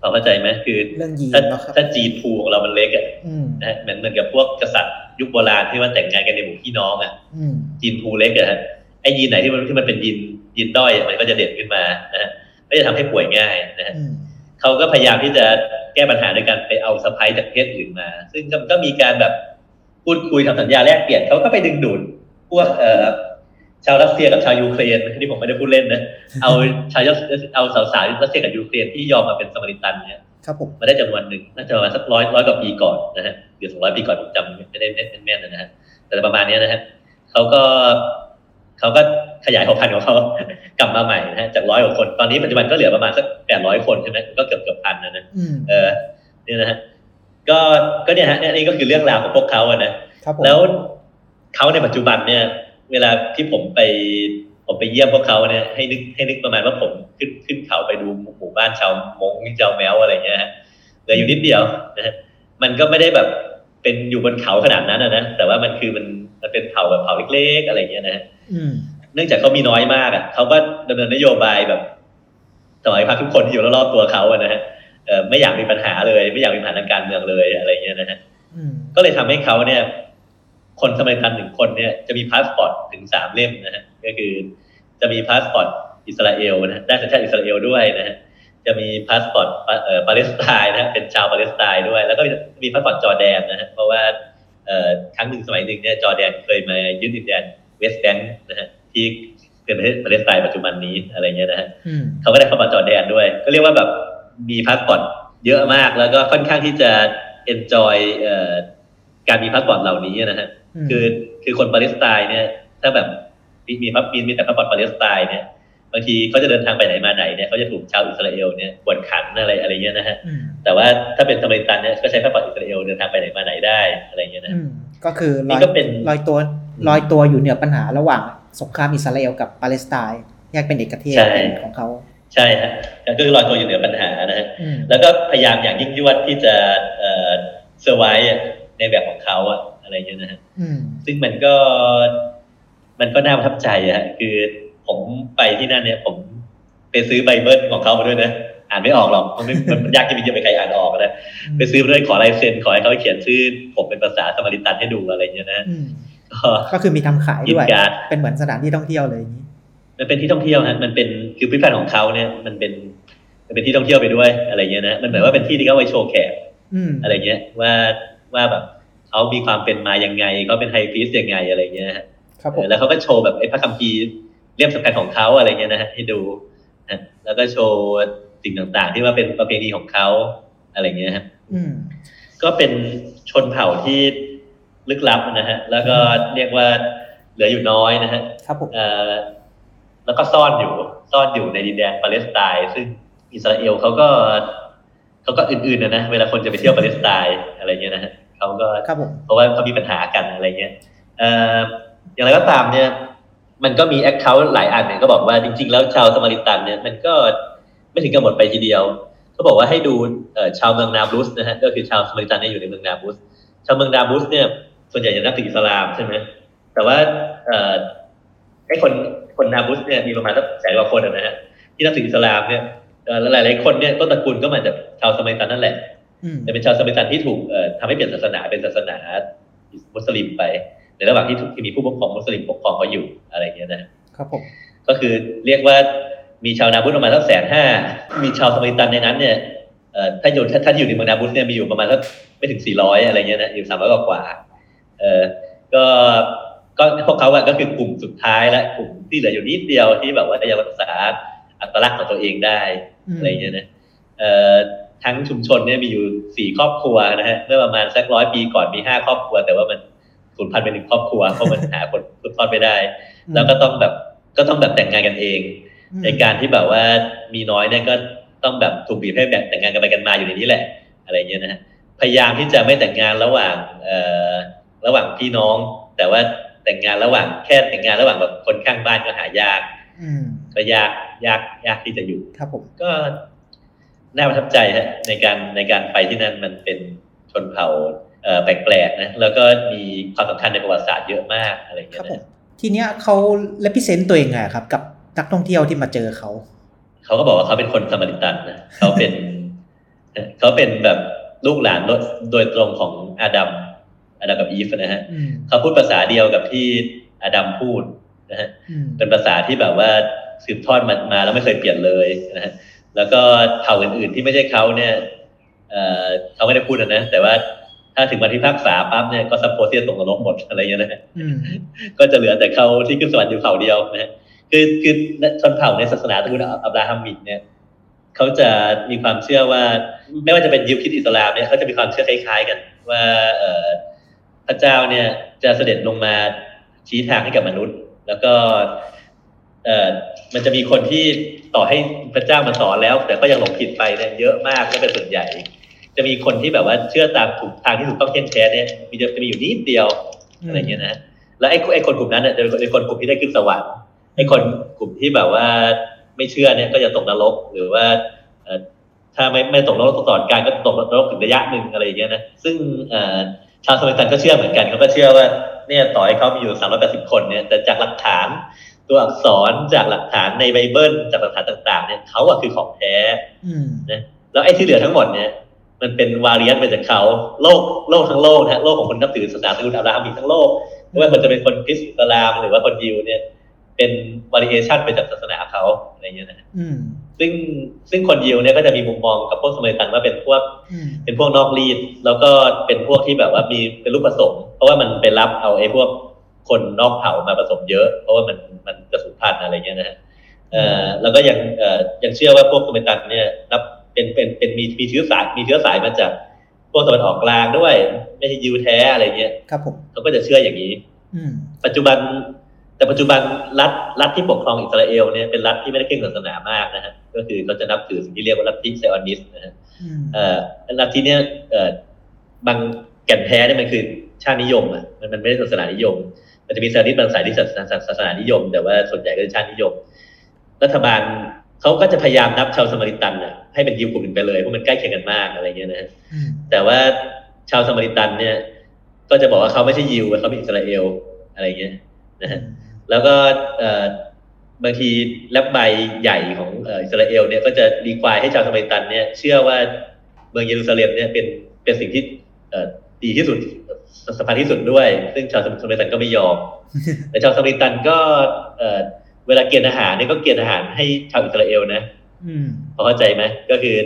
พอเข้าใจไหมคือเรื่องยีนถ้าเนาะครับถ้าจีนภูของเรามันเล็กอะอืมนะฮะเหมือนเหมือนกับพวกกษัตริย์ยุคโบราณที่ว่าแต่งงานกันในหมู่พี่น้องอะอืมยีนภูเล็กอะฮะไอ้ยีนไหนที่มันที่มันเป็นยีนยีนด้อยอะมันก็จะเด่นขึ้นมานะฮะก็จะทำให้ป่วยง่ายนะฮะอืมเขาก็พยายามที่จะแก้ปัญหาด้วยการไปเอาสะพ้ายจากเพศอื่นมา ซึ่งก็ก็มีการแบบพูดคุยทำสัญญาแลกเปลี่ยนเขาก็ไปดึงดูด พวกเอ่อชาวรัสเซียกับชาวยูเครนที่ผมไม่ได้พูดเล่นนะเอาชาวเอาสาวๆรัสเซียกับยูเครนที่ยอมมาเป็นสมาริตันเนี่ยครับผมมาได้จำนวนหนึ่งน่าจะประมาณสักร้อยร้อยกว่าปีก่อนนะฮะหรือสองร้อยปีก่อนผมจำไม่ได้แม่นๆนะฮะแต่ประมาณเนี้ยนะฮะเขาก็เขาก็ขยายเผ่าพันธุ์ของเขากลับมาใหม่นะฮะจากร้อยกว่าคนตอนนี้ปัจจุบันก็เหลือประมาณสักแปดร้อยคนใช่ไหมก็เกือบเกือบพันนะนะอืมเออเนี่ยนะฮะก็ก็เนี่ยฮะเนี่ยนี่ก็คือเรื่องราวของพวกเขาอะนะครับผมแล้ว เขาในปัจจุบันเนี่ย เวลาที่ผมไปผมไปเยี่ยมพวกเขาเนี่ยให้นึกให้นึกประมาณว่าผมขึ้นขึ้นเขาไปดูหมู่บ้านชาวมงชาวแมวอะไรเงี้ยฮะเหลืออยู่นิดเดียวนะฮะมันก็ไม่ได้แบบเป็นอยู่บนเขาขนาดนั้นนะนะแต่ว่ามันคือมันมันเป็นเผ่าแบบเผ่าเล็กๆอะไรเงี้ยนะฮะอืมเนื่องจากเขามีน้อยมากอะเขาก็ดำเนินนโยบายแบบสมัยพักทุกคนที่อยู่รอบๆตัวเขาอะนะฮะเอ่อไม่อยากมีปัญหาเลย ไม่อยากมีปัญหาทางการเมืองเลยอะไรเงี้ยนะฮะอืมก็เลยทำให้เขาเนี่ย คนสมาริตันหนึ่งคนเนี่ยจะมีพาสปอร์ตถึงสามเล่มนะฮะก็คือจะมีพาสปอร์ตอิสราเอลนะฮะได้สัญชาติอิสราเอลด้วยนะฮะจะมีพาสปอร์ตเอ่อปาเลสไตน์นะฮะเป็นชาวปาเลสไตน์ด้วย แล้วก็มีพาสปอร์ตจอร์แดนนะฮะเพราะว่าเอ่อครั้งหนึ่งสมัยหนึ่งเนี่ยจอร์แดนเคยมายึดดินแดนเวสต์แบงค์นะฮะที่เป็นประเทศปาเลสไตน์ปัจจุบันนี้อะไรเงี้ยนะฮะอืมเขาก็ได้พาสปอร์ตจอร์แดนด้วย ก็เรียกว่าแบบมีพาสปอร์ตเยอะมากแล้วก็ค่อนข้างที่จะ enjoy เอ่อ การมีพาสปอร์ตเหล่านี้นะฮะมคือคือคนปาเลสไตน์เนี่ย ถ้าแบบมีมีพับมีมีแต่พาสปอร์ตปาเลสไตน์เนี่ยบางทีเขาจะเดินทางไปไหนมาไหนเนี่ยเขาจะถูกชาวอิสราเอลเนี่ยกวดขันอะไรอะไรเงี้ยนะฮะอืมแต่ว่าถ้าเป็นสมาริตันเนี่ยก็ใช้พาสปอร์ตอิสราเอลเดินทางไปไหนมาไหนได้อะไรเงี้ยนะอืมก็คือลนี่อยก็เป็นลอยตัวลอยตัวอยู่เหนือปัญหาระหว่างสงครามอิสราเอลกับปาเลสไตน์แยกเป็นเอกเทศใช่เป็นของเขาใช่ฮะก็คือลอยตัวอยู่เหนือปัญหานะฮะอืมแล้วก็พยายามอย่างยิ่งยวดที่จะเอ่อเซอร์ไว ในแบบของเขาอะอะไรเงี้ยนะฮะอืมซึ่งมันก็ มันก็น่าประทับใจอะฮะคือผมไปที่นั่นเนี่ย ผมไปซื้อไบเบิลของเขามาด้วยนะอ่านไม่ออกหรอกมันไม่มันยากที่จะไปใครอ่านออกนะไปซื้อมาด้วยขอลายเซ็นขอให้เขาเขียนชื่อ ผมเป็นภาษาสมาริตันให้ดูอะไรเงี้ยนะอืมก็ก็คือมีทำขายกินด้วยการ์ดเป็นเหมือนสถานที่ท่องเที่ยวเลยอย่างนี้มันเป็นที่ท่องเที่ยวฮะมันเป็นคือพิพิธภัณฑ์ของเขาเนี่ย มันเป็นมันเป็นที่ท่องเที่ยวไปด้วยอะไรเงี้ยนะมันเหมือนว่าเป็นที่ที่เขาไว้โชว์แขกอืมอะไรเงี้ยว่า ว่าแบบเขามีความเป็นมายังไงเขาเป็นไฮพีซยังไงอะไรเงี้ยฮะครับผเอมอแล้วเขาก็โชว์แบบไอ้พระคัมภีร์เล่มสำคัญของเขาอะไรเงี้ยนะฮะให้ดูนะแล้วก็โชว์สิ่งต่างๆ ที่ว่าเป็นประเพณีของเขาอะไรเงี้ยฮะอืมก็เป็นชนเผ่าที่ลึกลับนะฮะ แล้วก็เรียกว่าเหลืออยู่น้อยนะฮะครับผมเอ่อแล้วก็ซ่อนอยู่ ซ่อนอยู่ในดินแดนปาเลสไตน์ซึ่งอิสราเอลเขาก็เขาก็อื่นๆนะนะเวลาคนจะไปเที่ยวปาเลสไตน์อะไรเงี้ยนะฮะ เขาก็ครับผมเพราะว่าเขามีปัญหากันอะไรเงี้ยเอ่ออย่างไรก็ตามเนี่ย มันก็มี account หลายอันเนี่ยก็บอกว่าจริง ๆ แล้วชาวสมาริตันเนี่ยมันก็ไม่ถึงกับหมดไปทีเดียวเขาบอกว่าให้ดูเอ่อชาวเมืองนาบลุสนะฮะก็คือชาวสมาริตันเนี่ยอยู่ในเมืองนาบลุสชาวเมืองนาบลุสเนี่ยส่วนใหญ่จะนับถืออิสลามใช่ไหมแต่ว่าเอ่อไอ้คนคนนาบลุสเนี่ยมีประมาณสักแสนกว่าคนอะนะฮะที่นับถืออิสลามเนี่ยเอ่อแล้วหลายๆคนเนี่ยต้นตระกูลก็มาจากชาวสมาริตันนั่นแหละ อืมแต่เป็นชาวสมาริตันที่ถูกเอ่อทำให้เปลี่ยนศาสนาเป็นศาสนามุสลิมไป ในระหว่างที่ถูกที่มีผู้ปกครองมุสลิมปกครองเขาอยู่อะไรอย่างเงี้ยนะครับผมก็คือเรียกว่ามีชาวนาบุตประมาณสักแสนห้ามีชาวสมัยตันในนั้นเนี่ยเอ่อถ้าอยู่ถ้าถ้าอยู่ในเมืองนาบุตเนี่ยมีอยู่ประมาณสักไม่ถึงสี่ร้อยอะไรเงี้ยนะอยู่สามร้อยกว่าๆเออก็ก็พวกเขาอะก็คือกลุ่มสุดท้ายและกลุ่มที่เหลืออยู่นิดเดียวที่แบบว่ายังรักษาอัตลักษณ์ของตัวเองได้อืมอะไรเงี้ยนะเอ่อ ทั้งชุมชนเนี่ยมีอยู่สี่ครอบครัวนะฮะเมื่อประมาณสักร้อยปีก่อนมีห้าครอบครัว แต่ว่ามันสูญพันธุ์เป็นหนึ่งครอบครัวเพราะมันหาคนสืบทอดไม่ได้ แล้วก็ต้องแบบก็ต้องแบบแต่งงานกันเองอืมในการที่แบบว่ามีน้อยเนี่ยก็ต้องแบบถูกบีบให้แบบแต่งงานกันไปกันมาอยู่ในนี้แหละ อะไรเงี้ยนะฮะพยายามที่จะไม่แต่งงานระหว่างเอ่อระหว่างพี่น้อง แต่ว่าแต่งงานระหว่างแค่แต่งงานระหว่างแบบคนข้างบ้านก็หายากอืมก็ยากยากยากที่จะอยู่ครับผมก็ น่าประทับใจฮะในการในการไปที่นั่นมันเป็นชนเผ่าเอ่อแปลกๆนะแล้วก็มีความสำคัญในประวัติศาสตร์เยอะมากอะไรอย่างคเงี้รับยผมนะทีเนี้ยเขาเลพิเซนต์ตัวเองไงครับ กับนักท่องเที่ยวที่มาเจอเขาเขาก็บอกว่าเขาเป็นคนสมาริตันนะเขาเป็นเขาเป็นแบบลูกหลานโดยตรงของอาดัมอาดัมกับอีฟนะฮะอืมเขาพูดภาษาเดียวกับที่อาดัมพูดนะฮะอืมเป็นภาษาที่แบบว่าสืบทอดมามาแล้วไม่เคยเปลี่ยนเลยนะฮะ แล้วก็เผ่าอื่นๆที่ไม่ใช่เขาเนี่ยเอ่อเขาไม่ได้พูดนะนะ แต่ว่าถ้าถึงวันพิพากษาปั๊บเนี่ยก็ suppose ที่จะตกนรกหมดอะไรอย่างเงี้ยนะฮะอืมก็จะเหลือแต่เขาที่ขึ้นสวรรค์อยู่เผ่าเดียวนะฮะคือคือชนเผ่าในศาสนาตระกูล Abrahamic เนี่ยเขาจะมีความเชื่อว่าไม่ว่าจะเป็นยิวคริสต์อิสลามเนี่ยเขาจะมีความเชื่อคล้ายๆกัน ว่าเอ่อพระเจ้าเนี่ยจะเสด็จลงมาชี้ทางให้กับมนุษย์ แล้วก็ เอ่อมันจะมีคนที่ต่อให้พระเจ้ามาสอนแล้ว แต่ก็ยังหลงผิดไปเนี่ยเยอะมากและเป็นส่วนใหญ่ จะมีคนที่แบบว่าเชื่อตามถูกทางที่ถูกต้องเที่ยงแท้เนี่ยมีจะมีอยู่นิดเดียวอะไรเงี้ยนะแล้วไอ้ไอ้คนกลุ่มนั้นเนี่ยจะเป็นคนกลุ่มที่ได้ขึ้นสวรรค์ไอ้คนกลุ่มที่แบบว่าไม่เชื่อเนี่ยก็จะตกนรกหรือว่าเอ่อถ้าไม่ไม่ตกนรกตลอดการก็ตกนรกถึงระยะหนึ่งอะไรอย่างเงี้ยนะซึ่งเอ่อชาวสมัยกันก็เชื่อเหมือนกันเขาก็เชื่อว่าเนี่ยต่อให้เขามีอยู่380คนเนี่ยแต่จากหลักฐาน ตัวอักษรจากหลักฐานในไบเบิลจากหลักฐานต่างๆเนี่ยเขาอะคือของแท้อืมแล้วไอ้ที่เหลือทั้งหมดเนี่ย มันเป็นวาเรียนต์มาจากเขาโลกโลกทั้งโลกนะฮะโลกของคนนับถือศาสนาตระกูลอับราฮัมมีทั้งโลกไม่ว่าคนจะเป็นคนคริสต์อิสลามหรือว่าคนยิวเนี่ย เป็นวาริเอชันไปจากศาสนาเขาอะไรอย่างเงี้ยนะฮะอืมซึ่งซึ่งคนยิวเนี่ยก็จะมีมุมมองกับพวกสมัยตันว่าเป็นพวกอืมเป็นพวกนอกรีดแล้วก็เป็นพวกที่แบบว่ามีเป็นลูกผสม เพราะว่ามันไปรับเอาไอ้พวก คนนอกเผ่ามาผสมเยอะ เพราะว่ามันมันจะสูญพันธุ์อะไรเงี้ยนะฮะเอ่อแล้วก็ยังเอ่อยังเชื่อว่าพวกสมัยตันเนี่ยนับเป็นเป็นเป็นมีมีเชื้อสายมีเชื้อสายมาจากพวกตะวันออกกลางด้วย ไม่ใช่ยิวแท้อะไรเงี้ยครับผมเขาก็จะเชื่ออย่างนี้อืมปัจจุบัน แต่ปัจจุบันรัฐรัฐที่ปกครองอิสราเอลเนี่ยเป็นรัฐที่ไม่ได้เคร่งศาสนามากนะฮะก็คือเขาจะนับถือสิ่งที่เรียกว่าลัทธิไซออนิสต์นะฮะอืมเอ่อลัทธิเนี่ยเอ่อบางแก่นแท้เนี่ยมันคือชาตินิยมอะมันมันไม่ได้ศาสนานิยม มันจะมีศาสนาบางสายที่ศาสนาศาสนานิยม แต่ว่าส่วนใหญ่ก็คือชาตินิยม รัฐบาลเขาก็จะพยายามนับชาวสมาริตันอะให้เป็นยิวกลุ่มหนึ่งไปเลยเพราะมันใกล้เคียงกันมากอะไรเงี้ยนะฮะอืมแต่ว่าชาวสมาริตันเนี่ย ก็จะบอกว่าเขาไม่ใช่ยิวเขาเป็นอิสราเอลอะไรเงี้ยนะฮะแล้วก็เอ่อบางทีแลบใบใหญ่ของเอ่ออิสราเอลเนี่ยก็จะรีควายให้ชาวสมัยตันเนี่ยเชื่อว่าเมืองเยรูซาเล็มเนี่ยเป็นเป็นสิ่งที่เอ่อดีที่สุด สำคัญที่สุดด้วย ซึ่งชาวสมัยตันก็ไม่ยอมแต่ชาวสมัยตันก็เอ่อเวลาเกณฑ์อาหารเนี่ยก็เกณฑ์อาหารให้ชาวอิสราเอลนะอืมพอเข้าใจไหมก็คือ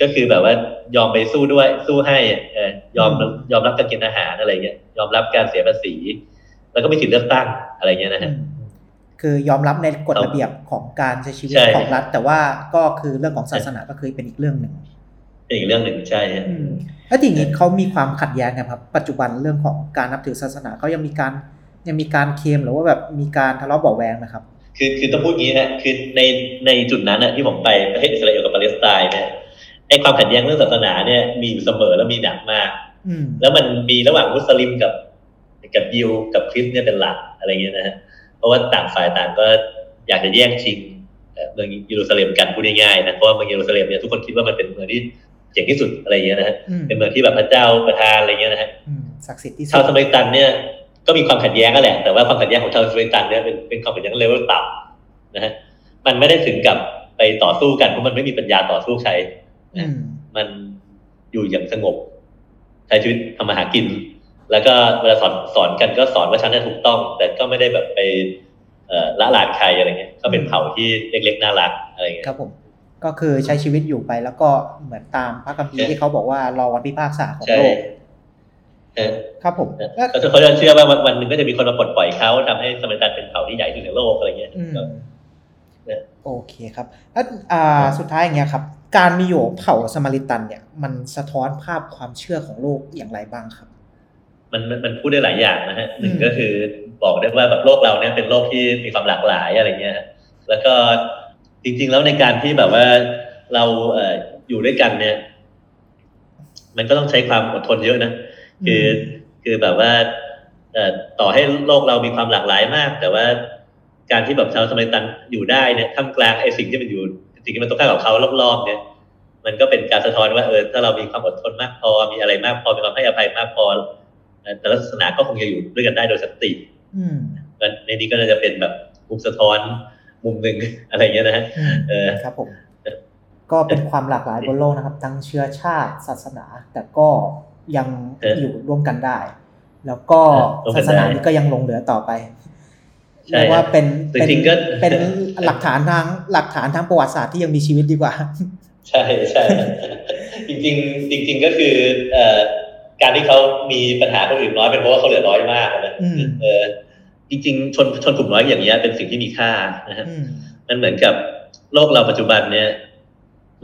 ก็คือแบบว่ายอมไปสู้ด้วยสู้ให้เออยอมอืมยอมรับการเกณฑ์อาหารอะไรเงี้ยยอมรับการเสียภาษี แล้วก็มีสิทธิเลือกตั้งอะไรเงี้ยนะฮะอืมคือยอมรับในกฎครับระเบียบของการใช้ชีวิตใช่ของรัฐ แต่ว่าก็คือเรื่องของศาสนาก็คือเป็นอีกเรื่องหนึ่ง เป็นอีกเรื่องหนึ่งใช่ฮะอืมแล้วทีนี้เขามีความขัดแย้งกันครับ ปัจจุบันเรื่องของการนับถือศาสนาเขายังมีการยังมีการเคลมหรือว่าแบบมีการทะเลาะเบาะแวงนะครับ คือคือต้องพูดงี้ฮะคือในในจุดนั้นน่ะที่ผมไปประเทศอิสราเอลกับปาเลสไตน์เนี่ยไอ้ความขัดแย้งเรื่องศาสนาเนี่ยมีอยู่เสมอและมีหนักมากอืมแล้วมันมีระหว่างมุสลิมกับกับยิวกับคริสต์เนี่ยเป็นหลักอะไรเงี้ยนะฮะเพราะว่าต่างฝ่ายต่างก็อยากจะแย่งชิงเอ่อเมืองเยรูซาเล็มกันพูดง่ายๆนะเพราะว่าเมืองเยรูซาเล็มเนี่ยทุกคนคิดว่ามันเป็นเมืองที่ เจ๋งที่สุดอะไรเงี้ยนะฮะอืมเป็นเมืองที่แบบพระเจ้าประทานอะไรเงี้ยนะฮะอืมศักดิ์สิทธิ์ที่สุชาวดสมัยตันเนี่ยก็มีความขัดแย้งกันแหละ แต่ว่าความขัดแย้งของชาวสมัยตันเนี่ยเป็นเป็นความขัดแย้งเลเวลต่ำนะฮะมันไม่ได้ถึงกับไปต่อสู้กันเพราะมันไม่มีปัญญาต่อสู้ใครอืมมันอยู่อย่างสงบใช้ชีวิตทำมาหากิน แล้วก็เวลาสอนสอนกันก็สอนว่าฉันน่ะถูกต้อง แต่ก็ไม่ได้แบบไปเอ่อละลานใครอะไรเงี้ย ก็เป็นเผ่าที่เล็กๆน่ารักอะไรเงี้ยครับผม ก็คือใช้ชีวิตอยู่ไปแล้วก็เหมือนตามพระคัมภีร์ที่เขาบอกว่ารอวันพิพากษาของใช่โลกเออครับผมแล้วก็เขาจะเชื่อว่าวันวันหนึ่งก็จะมีคนมาปลดปล่อยเขาทำให้สมัยตันเป็นเผ่าที่ใหญ่ที่สุดในโลกอะไรเงี้ยอืมก็โอเคครับแล้วอ่าสุดท้ายอย่างเงี้ยครับ การมีอยู่ของเผ่าสมาริตัน เนี่ย มันสะท้อนภาพความเชื่อของโลกอย่างไรบ้างครับ มันมันมันพูดได้หลายอย่างนะฮะหนึ่งอืมก็คือบอกได้ว่าแบบโลกเราเนี่ยเป็นโลกที่มีความหลากหลายอะไรเงี้ยฮะแล้วก็ จริง ๆ แล้วในการที่แบบว่าเราเอ่ออยู่ด้วยกันเนี่ย มันก็ต้องใช้ความอดทนเยอะนะคือคือแบบว่าเอ่อต่อให้โลกเรามีความหลากหลายมาก แต่ว่าการที่แบบชาวสมัยตันอยู่ได้เนี่ยท่ามกลางไอ้สิ่งที่มันอยู่สิ่งที่มันตรงข้ามกับเขารอบๆเนี่ย มันก็เป็นการสะท้อนว่าเออถ้าเรามีความอดทนมากพอมีอะไรมากพอมีความให้อภัยมากพอเอ่อแต่ละศาสนาก็คงจะอยู่ด้วยกันได้โดยสันติอืมงั้นในนี้ก็น่าจะเป็นแบบมุมสะท้อน มุมหนึ่งอะไรอย่างเงี้ยนะฮะอืมเออครับผมก็เป็นความหลากหลายบนโลกนะครับ ทั้งเชื้อชาติศาสนา แต่ก็ยังเอออยู่ร่วมกันได้ แล้วก็เออร่วมกัศานสนาได้นี้ก็ยังหลงเหลือต่อไปใช่เรียกว่าเป็นจเป็นริงๆก็เป็นหลักฐานทางหลักฐานทางประวัติศาสตร์ที่ยังมีชีวิตดีกว่า ใช่ใช่จริงๆจริง ๆ ก็คือเอ่อการที่เขามีปัญหาคนอื่นน้อยเป็นเพราะว่าเขาเหลือน้อยมากนะอืมเออ จริง ๆ ชนชนกลุ่มน้อยอย่างเงี้ยเป็นสิ่งที่มีค่านะฮะอืมมันเหมือนกับโลกเราปัจจุบันเนี่ย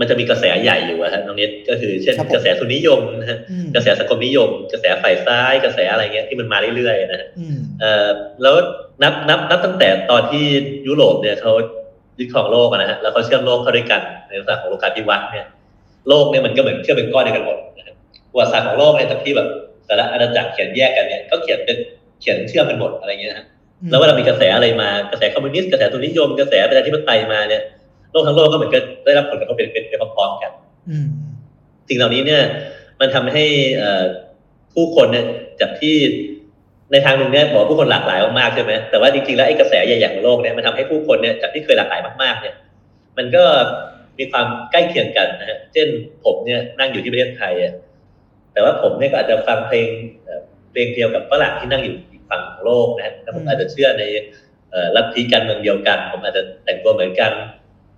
มันจะมีกระแสใหญ่อยู่อะฮะน้องเน็ตก็คือเช่นครับผมกระแสทุนนิยมนะฮะอืมกระแสสังคมนิยม กระแสฝ่ายซ้าย กระแสอะไรเงี้ยที่มันมาเรื่อยๆนะฮะอืมเอ่อแล้วนับนับนับตั้งแต่ตอนที่ยุโรปเนี่ยเขายึดครองโลกอะนะฮะแล้วเขาเชื่อมโลกเข้าด้วยกันในลักษณะของโลกาภิวัตน์เนี่ย โลกเนี่ยมันก็เหมือนเชื่อมเป็นก้อนเดียวกันหมดนะครับประวัติศาสตร์ของโลกเนี่ยทั้งที่แบบแต่ละอาณาจักรเขียนแยกกันเนี่ยก็เขียนเป็นเขียนเชื่อมกันหมดอะไรเงี้ยนะฮะ แล้วเวลามีกระแสอะไรมากระแสคอมมิวนิสต์กระแสทุนนิยมกระแสประชาธิปไตยมาเนี่ยโลกทั้งโลกก็เหมือนกันได้รับผลกระทบเป็นเป็นเป็นพร้อมๆกันอืมสิ่งเหล่านี้เนี่ย มันทำให้เอ่อผู้คนเนี่ยจากที่ในทางหนึ่งเนี่ยบอกว่าผู้คนหลากหลายมากๆใช่ไหมแต่ว่าจริงๆแล้วไอ้กระแสใหญ่ๆของโลกเนี่ยมันทำให้ผู้คนเนี่ยจากที่เคยหลากหลายมากๆ เนี่ย มันก็มีความใกล้เคียงกันนะฮะเช่นผมเนี่ยนั่งอยู่ที่ประเทศไทยอะแต่ว่าผมเนี่ยก็อาจจะฟังเพลงเอ่อเพลงเดียวกับฝรั่งที่นั่งอยู่อีก ฝั่งของโลกนะฮะแล้วผมอาจจะเชื่อในเอ่อลัทธิการเมืองเดียวกัน ผมอาจจะแต่งตัวเหมือนกัน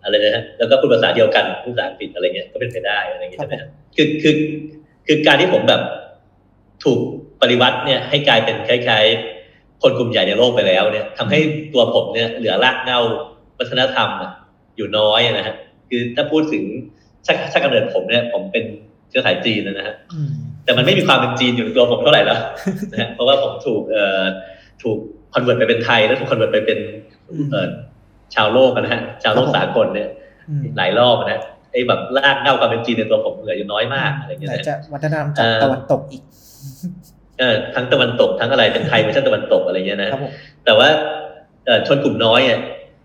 อะไรนะฮะแล้วก็พูดภาษาเดียวกันพูดภาษาอังกฤษอะไรเงี้ยก็เป็นไปได้อะไรเงี้ยใช่ไหมฮะคือคือคือการที่ผมแบบถูกปฏิวัติเนี่ยให้กลายเป็นคล้ายๆ คนกลุ่มใหญ่ในโลกไปแล้วเนี่ยทำให้ตัวผมเนี่ยเหลือรากเหง้าวัฒนธรรมอะอยู่น้อยนะฮะคือถ้าพูดถึงชาติชาติกำเนิดผมเนี่ย ผมเป็น เชื้อสายจีนนะฮะอืมแต่มันไม่มีความเป็นจีนอยู่ในตัวผมเท่าไหร่แล้วนะฮะเพราะว่าผมถูกเอ่อถูก convert ไปเป็นไทยแล้วถูก convert ไปเป็นเอ่อชาวโลกอะนะฮะชาวโลกสากลเนี่ยอืมหลายรอบนะฮะไอ้แบบรากเหง้าความเป็นจีนในตัวผมเหลืออยู่น้อยมากอะไรอย่างเงี้ยแต่นะจะวัฒนธรรมจากเอ่อตะวันตกอีกเออทั้งตะวันตกทั้งอะไรเป็นไทยไม่ใช่ตะวันตกอะไรเงี้ยนะครับผมแต่ว่าเอ่อชนกลุ่มน้อยเนี่ย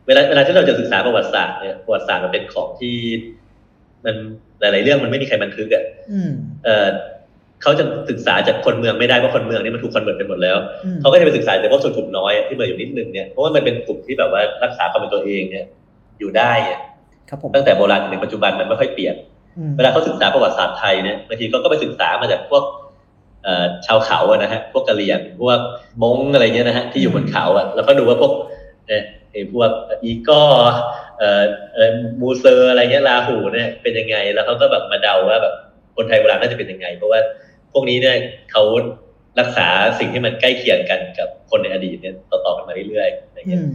เวลาเวลาที่เราจะศึกษาประวัติศาสตร์เนี่ยประวัติศาสตร์มันเป็นของที่ มันหลาย ๆ เรื่องมันไม่มีใครบันทึกอะอืมเออเขาจะศึกษาจากคนเมืองไม่ได้เพราะคนเมืองนี่มันถูก convert ไปหมดแล้วอืมเขาก็จะไปศึกษาจากพวกชนกลุ่มน้อยอะที่มาอยู่นิดนึงเนี่ยเพราะว่ามันเป็นกลุ่มที่แบบว่ารักษาความเป็นตัวเองเนี่ยอยู่ได้อะครับผมตั้งแต่โบราณจนถึงปัจจุบันมันไม่ค่อยเปลี่ยนอืมเวลาเขาศึกษาประวัติศาสตร์ไทยเนี่ยบางทีเขาก็ไปศึกษามาจากพวกเอ่อชาวเขาอะนะฮะพวกกะเหรี่ยงพวกมงอะไรเงี้ยนะฮะที่อยู่บนเขาอะแล้วก็ดูว่าพวกเอ่อ ไอ้พวกอีก้อเอ่อเอ่อมูเซอร์อะไรเงี้ยลาหูเนี่ยเป็นยังไง แล้วเขาก็แบบมาเดาว่าแบบคนไทยโบราณน่าจะเป็นยังไง เพราะว่าพวกนี้เนี่ยเขารักษาสิ่งที่มันใกล้เคียงกันกับคนในอดีตเนี่ยต่อๆกันมาเรื่อยๆอะไรอืเงี้ยม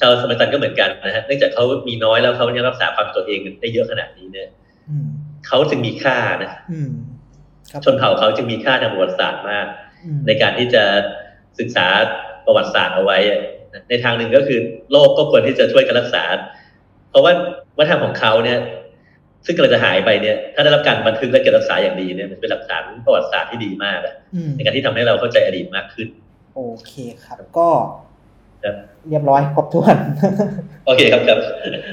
ชาวสมัยตันก็เหมือนกันนะฮะเนื่องจากเขามีน้อยแล้วเขายังรักษาความตัวเองได้เยอะขนาดนี้เนี่ยอืมเขาจึงมีค่านะอืมครับชนเผ่าเขาจึงมีค่าทางประวัติศาสตร์มากอืมในการที่จะศึกษาประวัติศาสตร์เอาไว้อะ ในทางหนึ่งก็คือโลกก็ควรที่จะช่วยกันรักษา เพราะว่าวัฒนธรรมของเขาเนี่ย ซึ่งกำลังจะหายไปเนี่ย ถ้าได้รับการบันทึกและเก็บรักษาอย่างดีเนี่ยมันเป็นหลักฐานประวัติศาสตร์ที่ดีมากอะอืมในการที่ทำให้เราเข้าใจอดีตมากขึ้น โอเคครับก็ครับเรียบร้อยครบถ้วน โอเคครับครับ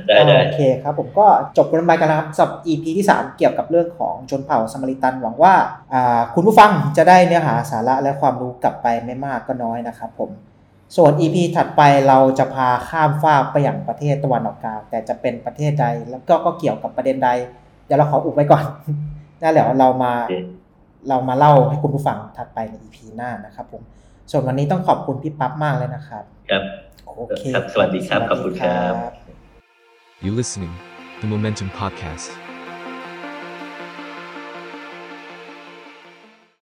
ได้ได้โอเคครับผมก็จบกันไปกันนะครับสำหรับ EP ที่ 3 เกี่ยวกับเรื่องของชนเผ่าสมาริตัน หวังว่าอ่าคุณผู้ฟังจะได้เนื้อหาสาระและความรู้กลับไปไม่มากก็น้อยนะครับผม ส่วน EP ถัดไปเราจะพาข้ามฟากไปอย่างประเทศตะวันออกกลางแต่จะเป็นประเทศใดแล้วก็ก็เกี่ยวกับประเด็นใด เดี๋ยวเราขออุบไว้ก่อนนั่นแหละเรามาโอเคเรามาเล่าให้คุณผู้ฟังถัดไปใน EP หน้านะครับผมส่วนวันนี้ต้องขอบคุณพี่ปั๊บมากเลยนะครับ ครับโอเคครับสวัสดีครับขอบคุณครับสวัสดี You listening, the Momentum Podcast.